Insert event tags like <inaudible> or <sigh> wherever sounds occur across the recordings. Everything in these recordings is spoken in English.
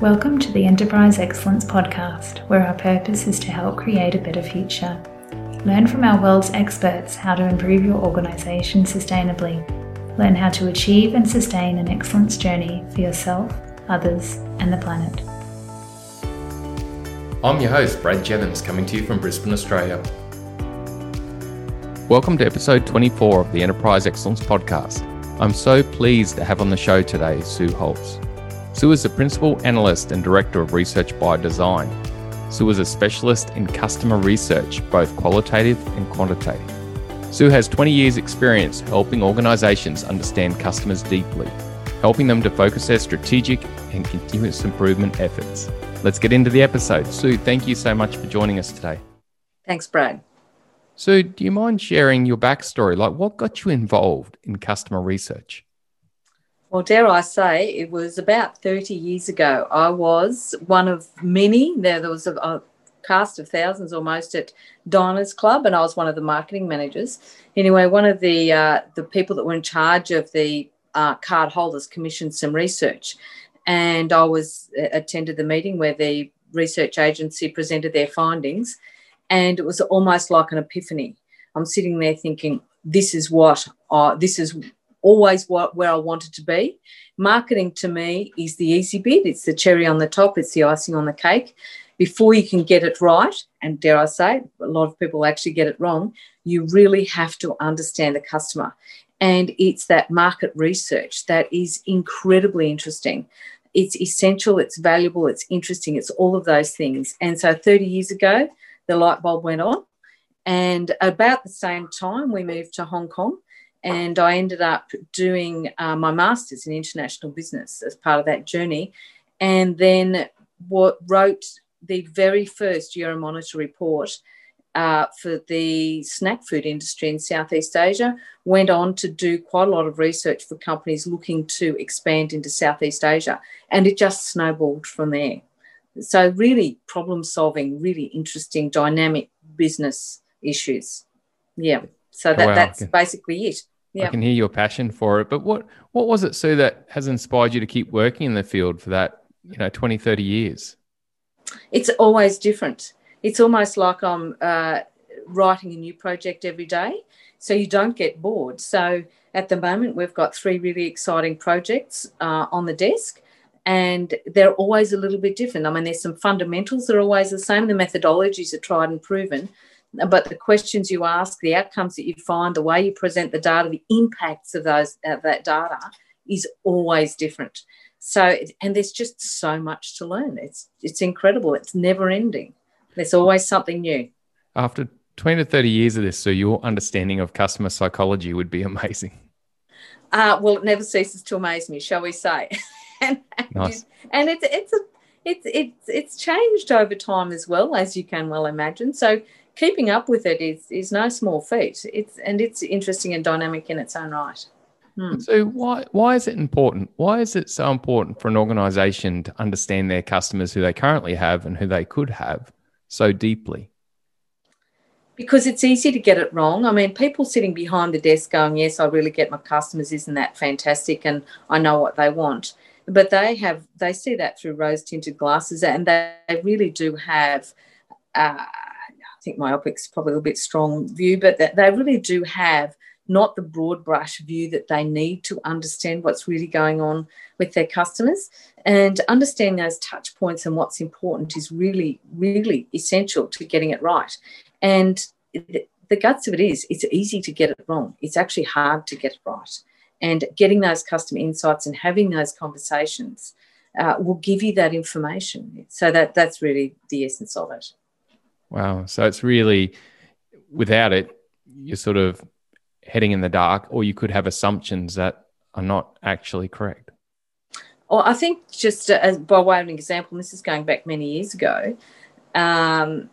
Welcome to the Enterprise Excellence Podcast, where our purpose is to help create a better future. Learn from our world's experts how to improve your organization sustainably. Learn how to achieve and sustain an excellence journey for yourself, others, and the planet. I'm your host, Brad Jennings, coming to you from Brisbane, Australia. Welcome to episode 24 of the Enterprise Excellence Podcast. I'm so pleased to have on the show today Sue Holtz. Sue is the Principal Analyst and Director of Research by Design. Sue is a specialist in customer research, both qualitative and quantitative. Sue has 20 years' experience helping organisations understand customers deeply, helping them to focus their strategic and continuous improvement efforts. Let's get into the episode. Sue, thank you so much for joining us today. Thanks, Brad. Sue, do you mind sharing your backstory? Like, what got you involved in customer research? Well, dare I say, it was about 30 years ago. I was one of many. There, there was a, a cast of thousands almost at Diners Club, and I was one of the marketing managers. Anyway, one of the uh, the people that were in charge of the uh, card holders commissioned some research, and I was uh, attended the meeting where the research agency presented their findings, and it was almost like an epiphany. I'm sitting there thinking, this is what I, this is always where I wanted to be. Marketing to me is the easy bit. It's the cherry on the top. It's the icing on the cake. Before you can get it right, and dare I say, a lot of people actually get it wrong, you really have to understand the customer. And it's that market research that is incredibly interesting. It's essential, it's valuable, it's interesting, it's all of those things. And so 30 years ago, the light bulb went on. And about the same time, we moved to Hong Kong and I ended up doing uh, my master's in international business as part of that journey, and then what wrote the very first Euromonitor report uh, for the snack food industry in Southeast Asia. Went on to do quite a lot of research for companies looking to expand into Southeast Asia, and it just snowballed from there. So really, problem solving, really interesting, dynamic business issues. Yeah. So that, wow. that's basically it. Yeah. I can hear your passion for it. But what what was it, Sue, that has inspired you to keep working in the field for that, you know, 20, 30 years? It's always different. It's almost like I'm uh, writing a new project every day. So you don't get bored. So at the moment, we've got three really exciting projects uh, on the desk and they're always a little bit different. I mean, there's some fundamentals that are always the same. The methodologies are tried and proven, but the questions you ask, the outcomes that you find, the way you present the data, the impacts of those of that data is always different. So, and there's just so much to learn. It's it's incredible. It's never ending. There's always something new. After 20 to 30 years of this, so your understanding of customer psychology would be <laughs> amazing. Uh, well, it never ceases to amaze me, shall we say? <laughs> and, nice. and it's it's a it's it's it's changed over time as well, as you can well imagine. So keeping up with it is is no small feat. It's and it's interesting and dynamic in its own right. Hmm. So why why is it important? Why is it so important for an organisation to understand their customers who they currently have and who they could have so deeply? Because it's easy to get it wrong. I mean, people sitting behind the desk going, "Yes, I really get my customers. Isn't that fantastic?" And I know what they want. But they have they see that through rose tinted glasses, and they really do have. Uh, think myopic's probably a little bit strong view, but that they really do have not the broad brush view that they need to understand what's really going on with their customers. And understanding those touch points and what's important is really, really essential to getting it right. And the guts of it is, it's easy to get it wrong. It's actually hard to get it right. And getting those customer insights and having those conversations uh, will give you that information. So that that's really the essence of it. Wow. So it's really without it, you're sort of heading in the dark, or you could have assumptions that are not actually correct. Well, I think just as by way of an example, this is going back many years ago. Um,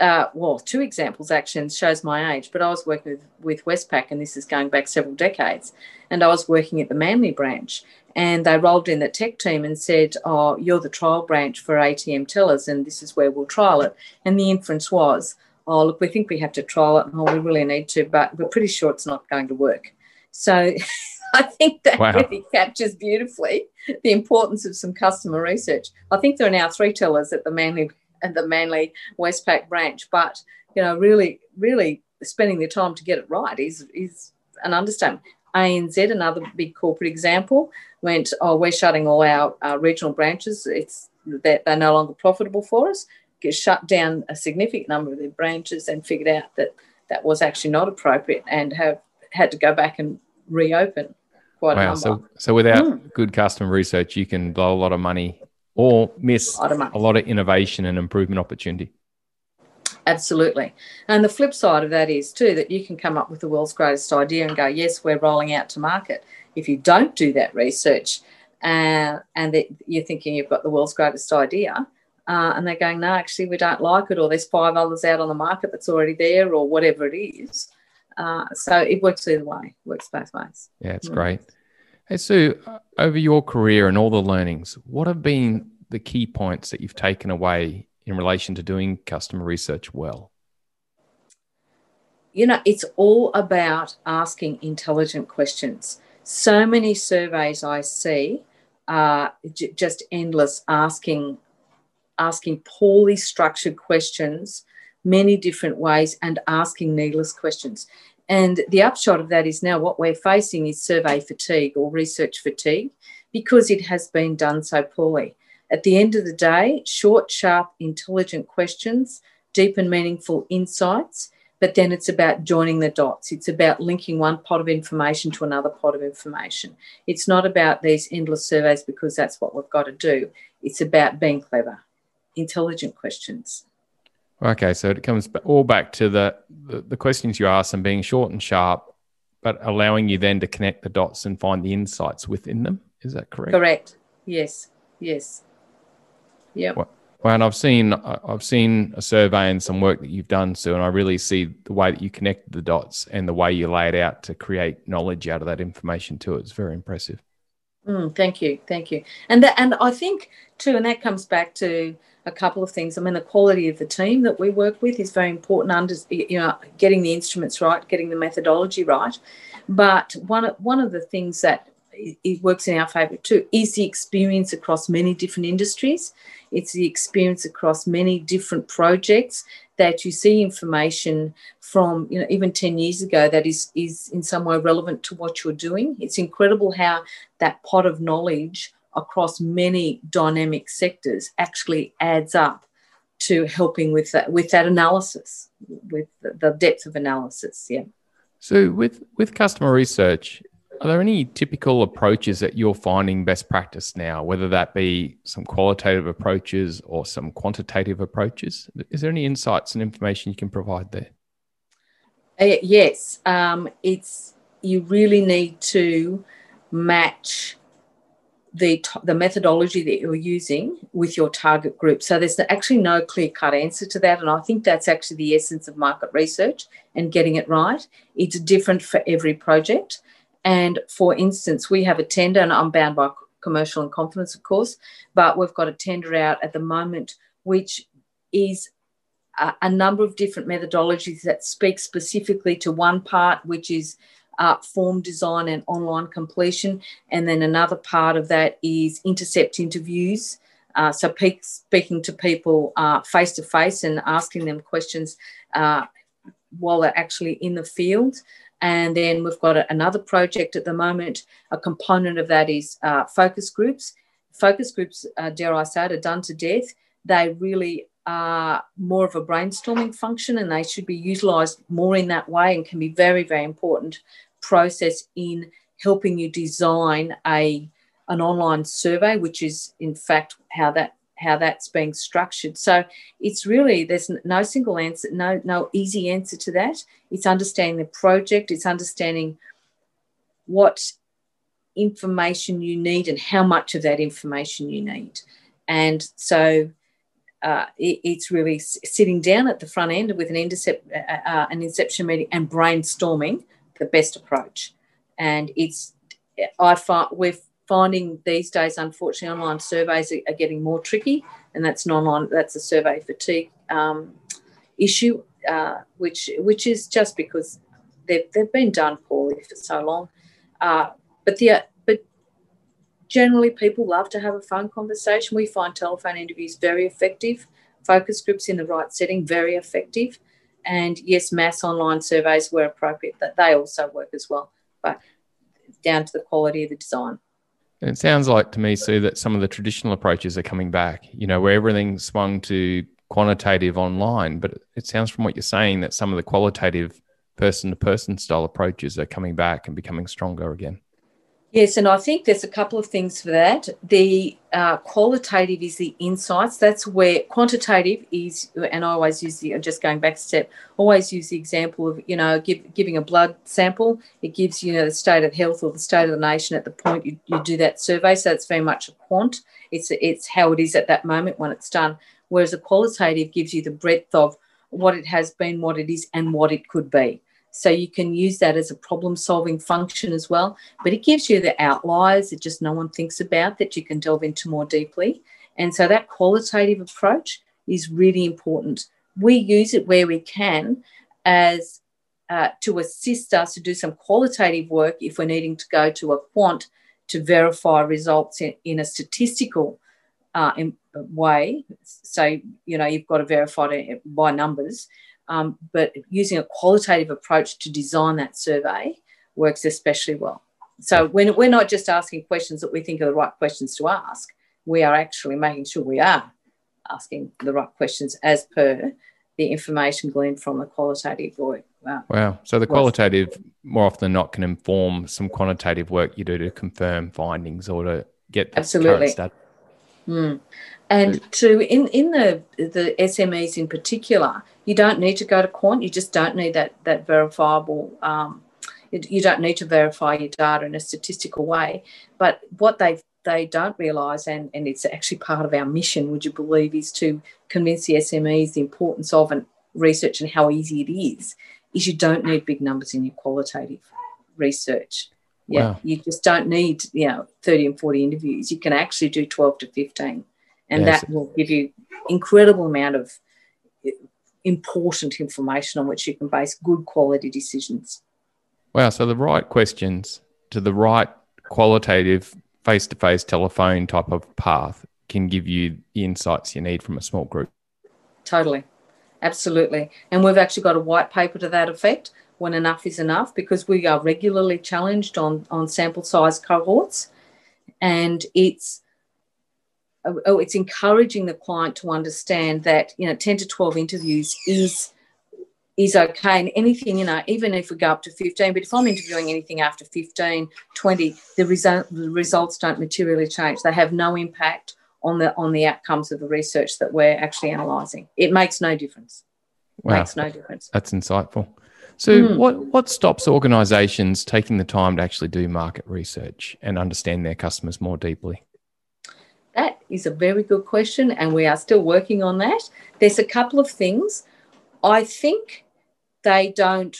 uh, well, two examples actually shows my age, but I was working with, with Westpac, and this is going back several decades. And I was working at the Manly branch, and they rolled in the tech team and said, "Oh, you're the trial branch for ATM tellers, and this is where we'll trial it." And the inference was, "Oh, look, we think we have to trial it, and oh, we really need to, but we're pretty sure it's not going to work." So <laughs> I think that Wow. really captures beautifully the importance of some customer research. I think there are now three tellers at the Manly at the Manly Westpac branch, but you know, really, really spending the time to get it right is is an understatement. ANZ, another big corporate example, went, oh, we're shutting all our uh, regional branches. It's that they're no longer profitable for us. Get shut down a significant number of their branches and figured out that that was actually not appropriate and have had to go back and reopen quite a number. So, so without Mm. good customer research, you can blow a lot of money or miss A lot of a lot of innovation and improvement opportunity. Absolutely. And the flip side of that is too that you can come up with the world's greatest idea and go, yes, we're rolling out to market. If you don't do that research uh, and that you're thinking you've got the world's greatest idea, uh, and they're going, no, actually, we don't like it, or there's five others out on the market that's already there, or whatever it is. Uh, so it works either way, works both ways. Yeah, it's Mm. great. Hey, Sue, uh, over your career and all the learnings, what have been the key points that you've taken away in relation to doing customer research well? you know, it's all about asking intelligent questions. So many surveys I see are j- just endless asking asking poorly structured questions many different ways and asking needless questions. And the upshot of that is now what we're facing is survey fatigue or research fatigue because it has been done so poorly. At the end of the day, short, sharp, intelligent questions, deep and meaningful insights but then it's about joining the dots. It's about linking one pot of information to another pot of information. It's not about these endless surveys because that's what we've got to do. It's about being clever, intelligent questions. Okay, so it comes all back to the, the, the questions you ask and being short and sharp, but allowing you then to connect the dots and find the insights within them. Is that correct? Correct. Yes. Yes. Yeah. Well, Well, and I've seen I've seen a survey and some work that you've done, Sue, and I really see the way that you connect the dots and the way you lay it out to create knowledge out of that information too. It's very impressive. Mm, thank you, thank you, and that, and I think too, and that comes back to a couple of things. I mean, the quality of the team that we work with is very important. Under you know, getting the instruments right, getting the methodology right, but one of one of the things that it works in our favour too is the experience across many different industries. It's the experience across many different projects that you see information from, you know, even 10 years ago that is is in some way relevant to what you're doing. It's incredible how that pot of knowledge across many dynamic sectors actually adds up to helping with that with that analysis, with the, depth of analysis. Yeah. So with with customer research, are there any typical approaches that you're finding best practice now, whether that be some qualitative approaches or some quantitative approaches? Is there any insights and information you can provide there? Uh, yes, um, it's you really need to match the t- the methodology that you're using with your target group. So there's actually no clear cut answer to that, and I think that's actually the essence of market research and getting it right. It's different for every project, and for instance, we have a tender, and I'm bound by commercial in confidence, of course, but we've got a tender out at the moment, which is a, a number of different methodologies that speak specifically to one part, which is uh, form design and online completion. And then another part of that is intercept interviews. Uh, so, pe- speaking to people face to face and asking them questions uh, while they're actually in the field. And then we've got a, another project at the moment. A component of that is uh, focus groups. Focus groups, uh, dare I say it, are done to death. They really are more of a brainstorming function and they should be utilised more in that way and can be very, very important process in helping you design a an online survey, which is in fact how that how that's being structured. So it's really there's no single answer, no no easy answer to that. It's understanding the project, it's understanding what information you need and how much of that information you need. And so uh, it, it's really sitting down at the front end with an intercept, uh, uh, an inception meeting and brainstorming the best approach. And it's I find we're finding these days, unfortunately, online surveys are, getting more tricky, and that's an online that's a survey fatigue um, issue, uh, which which is just because they've they've been done poorly for so long. Uh, but the but generally people love to have a phone conversation. We find telephone interviews very effective, focus groups in the right setting very effective, and yes, mass online surveys were appropriate. That they also work as well, but down to the quality of the design. And it sounds like to me, Sue, that some of the traditional approaches are coming back. You know, where everything swung to quantitative online, but it sounds from what you're saying that some of the qualitative person to person style approaches are coming back and becoming stronger again. Yes, and I think there's a couple of things for that. The uh, qualitative is the insights. That's where quantitative is, and I always use the, just going back a step, always use the example of, you know, give, giving a blood sample. It gives, you know, the state of health or the state of the nation at the point you, you do that survey. So it's very much a quant. It's, it's how it is at that moment when it's done. Whereas a qualitative gives you the breadth of what it has been, what it is, and what it could be. So you can use that as a problem solving function as well. But it gives you the outliers that just no one thinks about that you can delve into more deeply. And so that qualitative approach is really important. We use it where we can as uh, to assist us to do some qualitative work if we're needing to go to a quant to verify results in, in a statistical uh, in, way. So, you know, you've got to verify it by numbers. Um, but using a qualitative approach to design that survey works especially well. So when we're not just asking questions that we think are the right questions to ask, we are actually making sure we are asking the right questions as per the information gleaned from the qualitative work. Wow. wow. So the qualitative more often than not can inform some quantitative work you do to confirm findings or to get the Absolutely. current Mm. And to in in the the SMEs in particular, you don't need to go to quant. You just don't need that that verifiable. Um, you don't need to verify your data in a statistical way. But what they they don't realise, and, and it's actually part of our mission, would you believe, is to convince the SMEs the importance of and research and how easy it is. Is you don't need big numbers in your qualitative research. Yeah, wow. you just don't need you know thirty and forty interviews. You can actually do twelve to fifteen, and yes. that will give you incredible amount of important information on which you can base good quality decisions. Wow! So the right questions to the right qualitative face-to-face telephone type of path can give you the insights you need from a small group. Totally, absolutely, and we've actually got a white paper to that effect when enough is enough because we are regularly challenged on, on sample size cohorts and it's oh, it's encouraging the client to understand that you know 10 to 12 interviews is is okay and anything you know even if we go up to 15 but if i'm interviewing anything after 15 20 the, result, the results don't materially change they have no impact on the on the outcomes of the research that we're actually analysing it makes no difference wow. makes no difference that's insightful so, mm. what what stops organisations taking the time to actually do market research and understand their customers more deeply? Is a very good question, and we are still working on that. There's a couple of things. I think they don't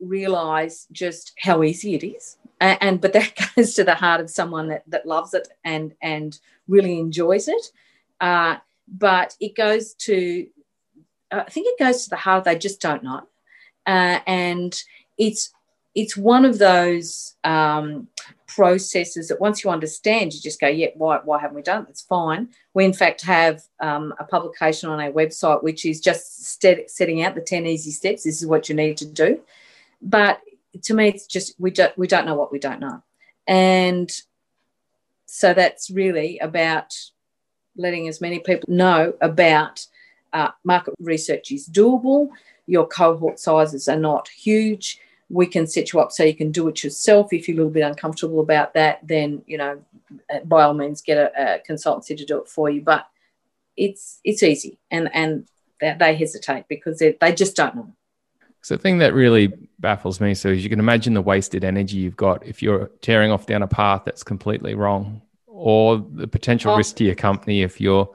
realise just how easy it is, and, and, but that <laughs> goes to the heart of someone that that loves it and and really enjoys it. Uh, but it goes to, uh, I think it goes to the heart. They just don't know uh, and it's it's one of those um, processes that once you understand, you just go, yeah, why, why haven't we done it? That's fine. We, in fact, have um, a publication on our website which is just setting out the 10 easy steps. This is what you need to do. But to me, it's just we don't, we don't know what we don't know. And so that's really about letting as many people know about uh, market research is doable your cohort sizes are not huge. We can set you up so you can do it yourself. If you're a little bit uncomfortable about that, then you know, uh, by all means, get a, a consultancy to do it for you. But it's it's easy, and and they hesitate because they, they just don't know. So the thing that really baffles me, so as you can imagine the wasted energy you've got if you're tearing off down a path that's completely wrong, or the potential oh. risk to your company if you're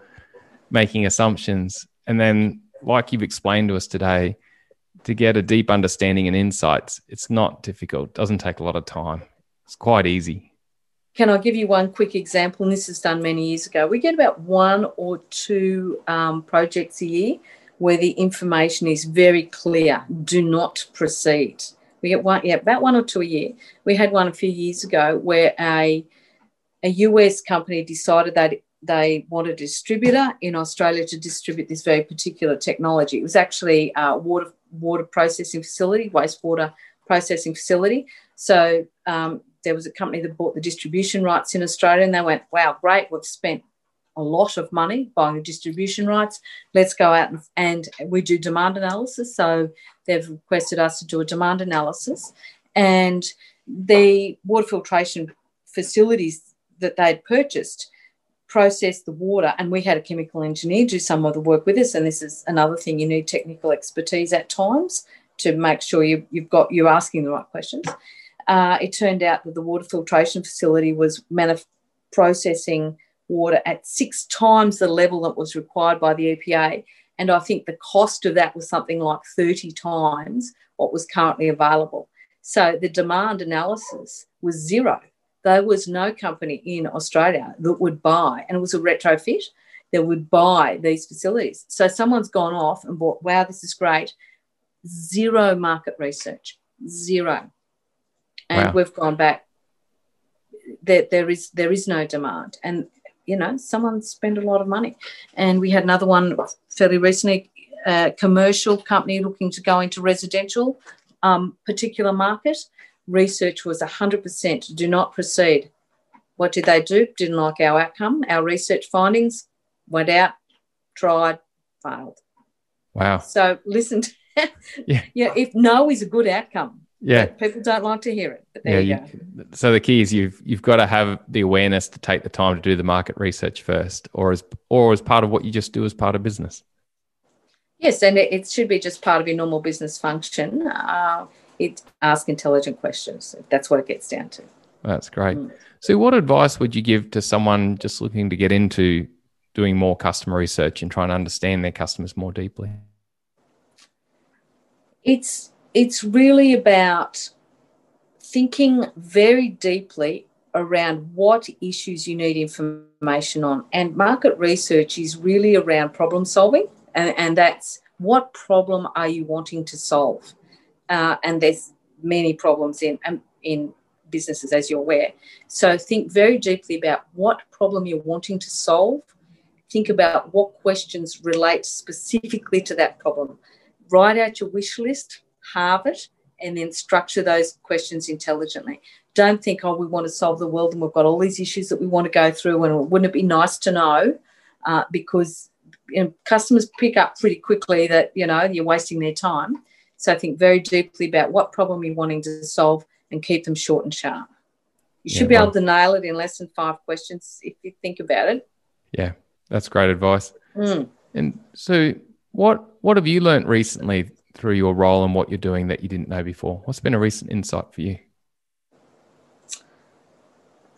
making assumptions. And then, like you've explained to us today, to get a deep understanding and insights, it's not difficult. It doesn't take a lot of time. It's quite easy. Can I give you one quick example? And this is done many years ago. We get about one or two um, projects a year where the information is very clear do not proceed. We get one, yeah, about one or two a year. We had one a few years ago where a a US company decided that they wanted a distributor in Australia to distribute this very particular technology. It was actually a water water processing facility, wastewater processing facility. So um, there was a company that bought the distribution rights in Australia, and they went, "Wow, great! We've spent a lot of money buying the distribution rights. Let's go out and, and we do demand analysis. So they've requested us to do a demand analysis, and the water filtration facilities that they'd purchased process the water and we had a chemical engineer do some of the work with us and this is another thing you need technical expertise at times to make sure you, have got you're asking the right questions uh, it turned out that the water filtration facility was manuf- processing water at six times the level that was required by the EPA. And I think the cost of that was something like 30 times what was currently available. So the demand analysis was zero. There was no company in Australia that would buy, and it was a retrofit, that would buy these facilities. So someone's gone off and bought, wow, this is great. Zero market research, zero. And wow. we've gone back. There, there is there is no demand. And you know, someone spent a lot of money. And we had another one fairly recently, a commercial company looking to go into residential um, particular market. Research was 100% do not proceed. What did they do? Didn't like our outcome, our research findings, went out, tried, failed. Wow. So listen, to, <laughs> yeah. yeah, if no is a good outcome, yeah, people don't like to hear it. But there yeah, you, you So the key is you've you've got to have the awareness to take the time to do the market research first, or as or as part of what you just do as part of business. Yes, and it, it should be just part of your normal business function. Uh, it ask intelligent questions. That's what it gets down to. That's great. Mm. So, what advice would you give to someone just looking to get into doing more customer research and trying to understand their customers more deeply? It's it's really about thinking very deeply around what issues you need information on. And market research is really around problem solving, and, and that's what problem are you wanting to solve? Uh, and there's many problems in um, in businesses, as you're aware. So think very deeply about what problem you're wanting to solve. Think about what questions relate specifically to that problem. Write out your wish list halve it, and then structure those questions intelligently. Don't think, oh, we want to solve the world and we've got all these issues that we want to go through, and wouldn't it be nice to know? Uh, because you know, customers pick up pretty quickly that you know you're wasting their time. So I think very deeply about what problem you're wanting to solve and keep them short and sharp. You should yeah, be well, able to nail it in less than five questions if you think about it. Yeah, that's great advice. Mm. And so, what what have you learned recently through your role and what you're doing that you didn't know before? What's been a recent insight for you?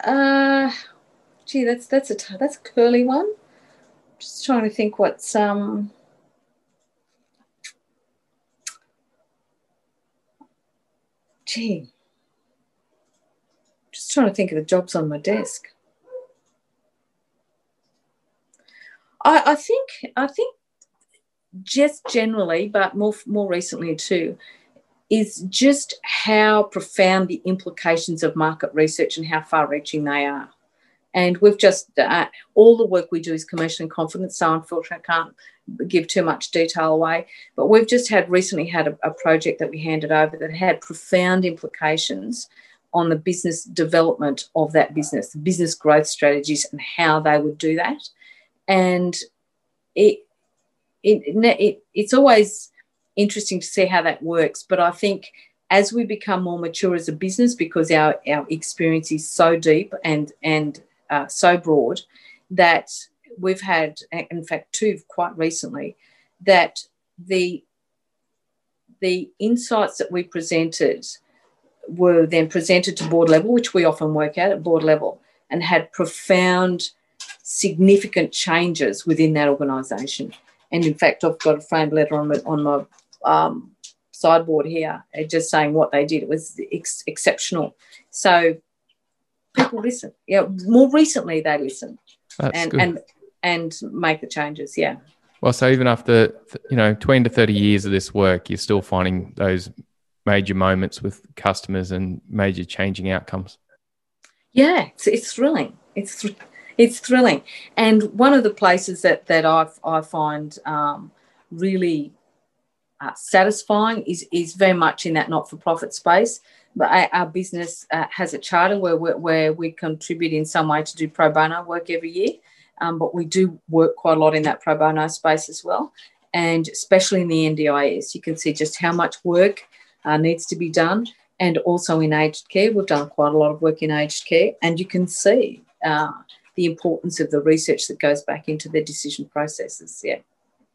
Uh, gee, that's that's a t- that's a curly one. Just trying to think what's um. Gee, just trying to think of the jobs on my desk. I, I think I think just generally, but more more recently too, is just how profound the implications of market research and how far-reaching they are. And we've just uh, all the work we do is commercial in confidence, so unfortunately I can't give too much detail away. But we've just had recently had a, a project that we handed over that had profound implications on the business development of that business, the business growth strategies, and how they would do that. And it it, it, it's always interesting to see how that works. But I think as we become more mature as a business, because our, our experience is so deep and, and uh, so broad, that we've had, in fact, two quite recently, that the the insights that we presented were then presented to board level, which we often work at at board level, and had profound, significant changes within that organisation. And in fact, I've got a framed letter on my, on my um, sideboard here, uh, just saying what they did. It was ex- exceptional. So people listen. Yeah, more recently they listen That's and good. and and make the changes. Yeah. Well, so even after you know twenty to thirty years of this work, you're still finding those major moments with customers and major changing outcomes? Yeah, it's, it's thrilling. It's thr- it's thrilling, and one of the places that that I I find um, really uh, satisfying is is very much in that not for profit space. But our, our business uh, has a charter where we where we contribute in some way to do pro bono work every year, um, but we do work quite a lot in that pro bono space as well, and especially in the NDIS, you can see just how much work uh, needs to be done. And also in aged care, we've done quite a lot of work in aged care, and you can see uh, the importance of the research that goes back into their decision processes. Yeah.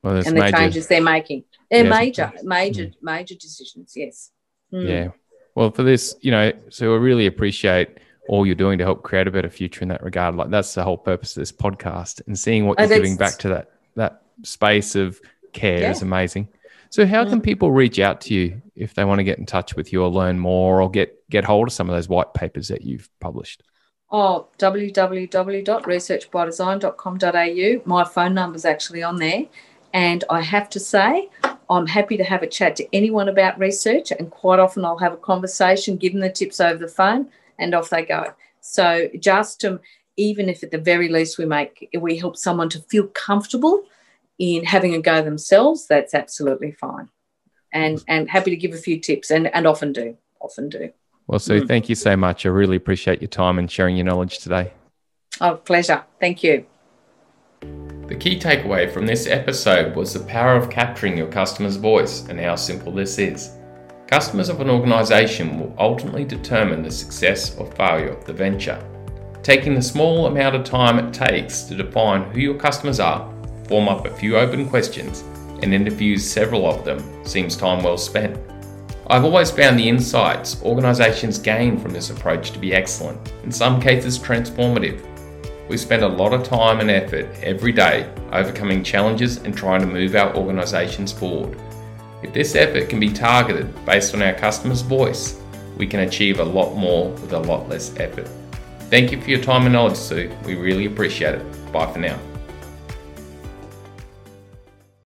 Well, and the major, changes they're making. They're yeah, major, major, mm. major decisions. Yes. Mm. Yeah. Well, for this, you know, so I really appreciate all you're doing to help create a better future in that regard. Like that's the whole purpose of this podcast, and seeing what oh, you're giving back to that that space of care yeah. is amazing. So, how can mm. people reach out to you if they want to get in touch with you or learn more or get get hold of some of those white papers that you've published? Oh, www.researchbydesign.com.au. My phone number is actually on there. And I have to say, I'm happy to have a chat to anyone about research. And quite often I'll have a conversation, give them the tips over the phone, and off they go. So just to, even if at the very least we make, we help someone to feel comfortable in having a go themselves, that's absolutely fine. And and happy to give a few tips and, and often do. Often do. Well, Sue, mm. thank you so much. I really appreciate your time and sharing your knowledge today. Oh, pleasure. Thank you. The key takeaway from this episode was the power of capturing your customer's voice and how simple this is. Customers of an organisation will ultimately determine the success or failure of the venture. Taking the small amount of time it takes to define who your customers are, form up a few open questions, and interview several of them seems time well spent. I've always found the insights organisations gain from this approach to be excellent, in some cases transformative. We spend a lot of time and effort every day overcoming challenges and trying to move our organisations forward. If this effort can be targeted based on our customer's voice, we can achieve a lot more with a lot less effort. Thank you for your time and knowledge, Sue. We really appreciate it. Bye for now.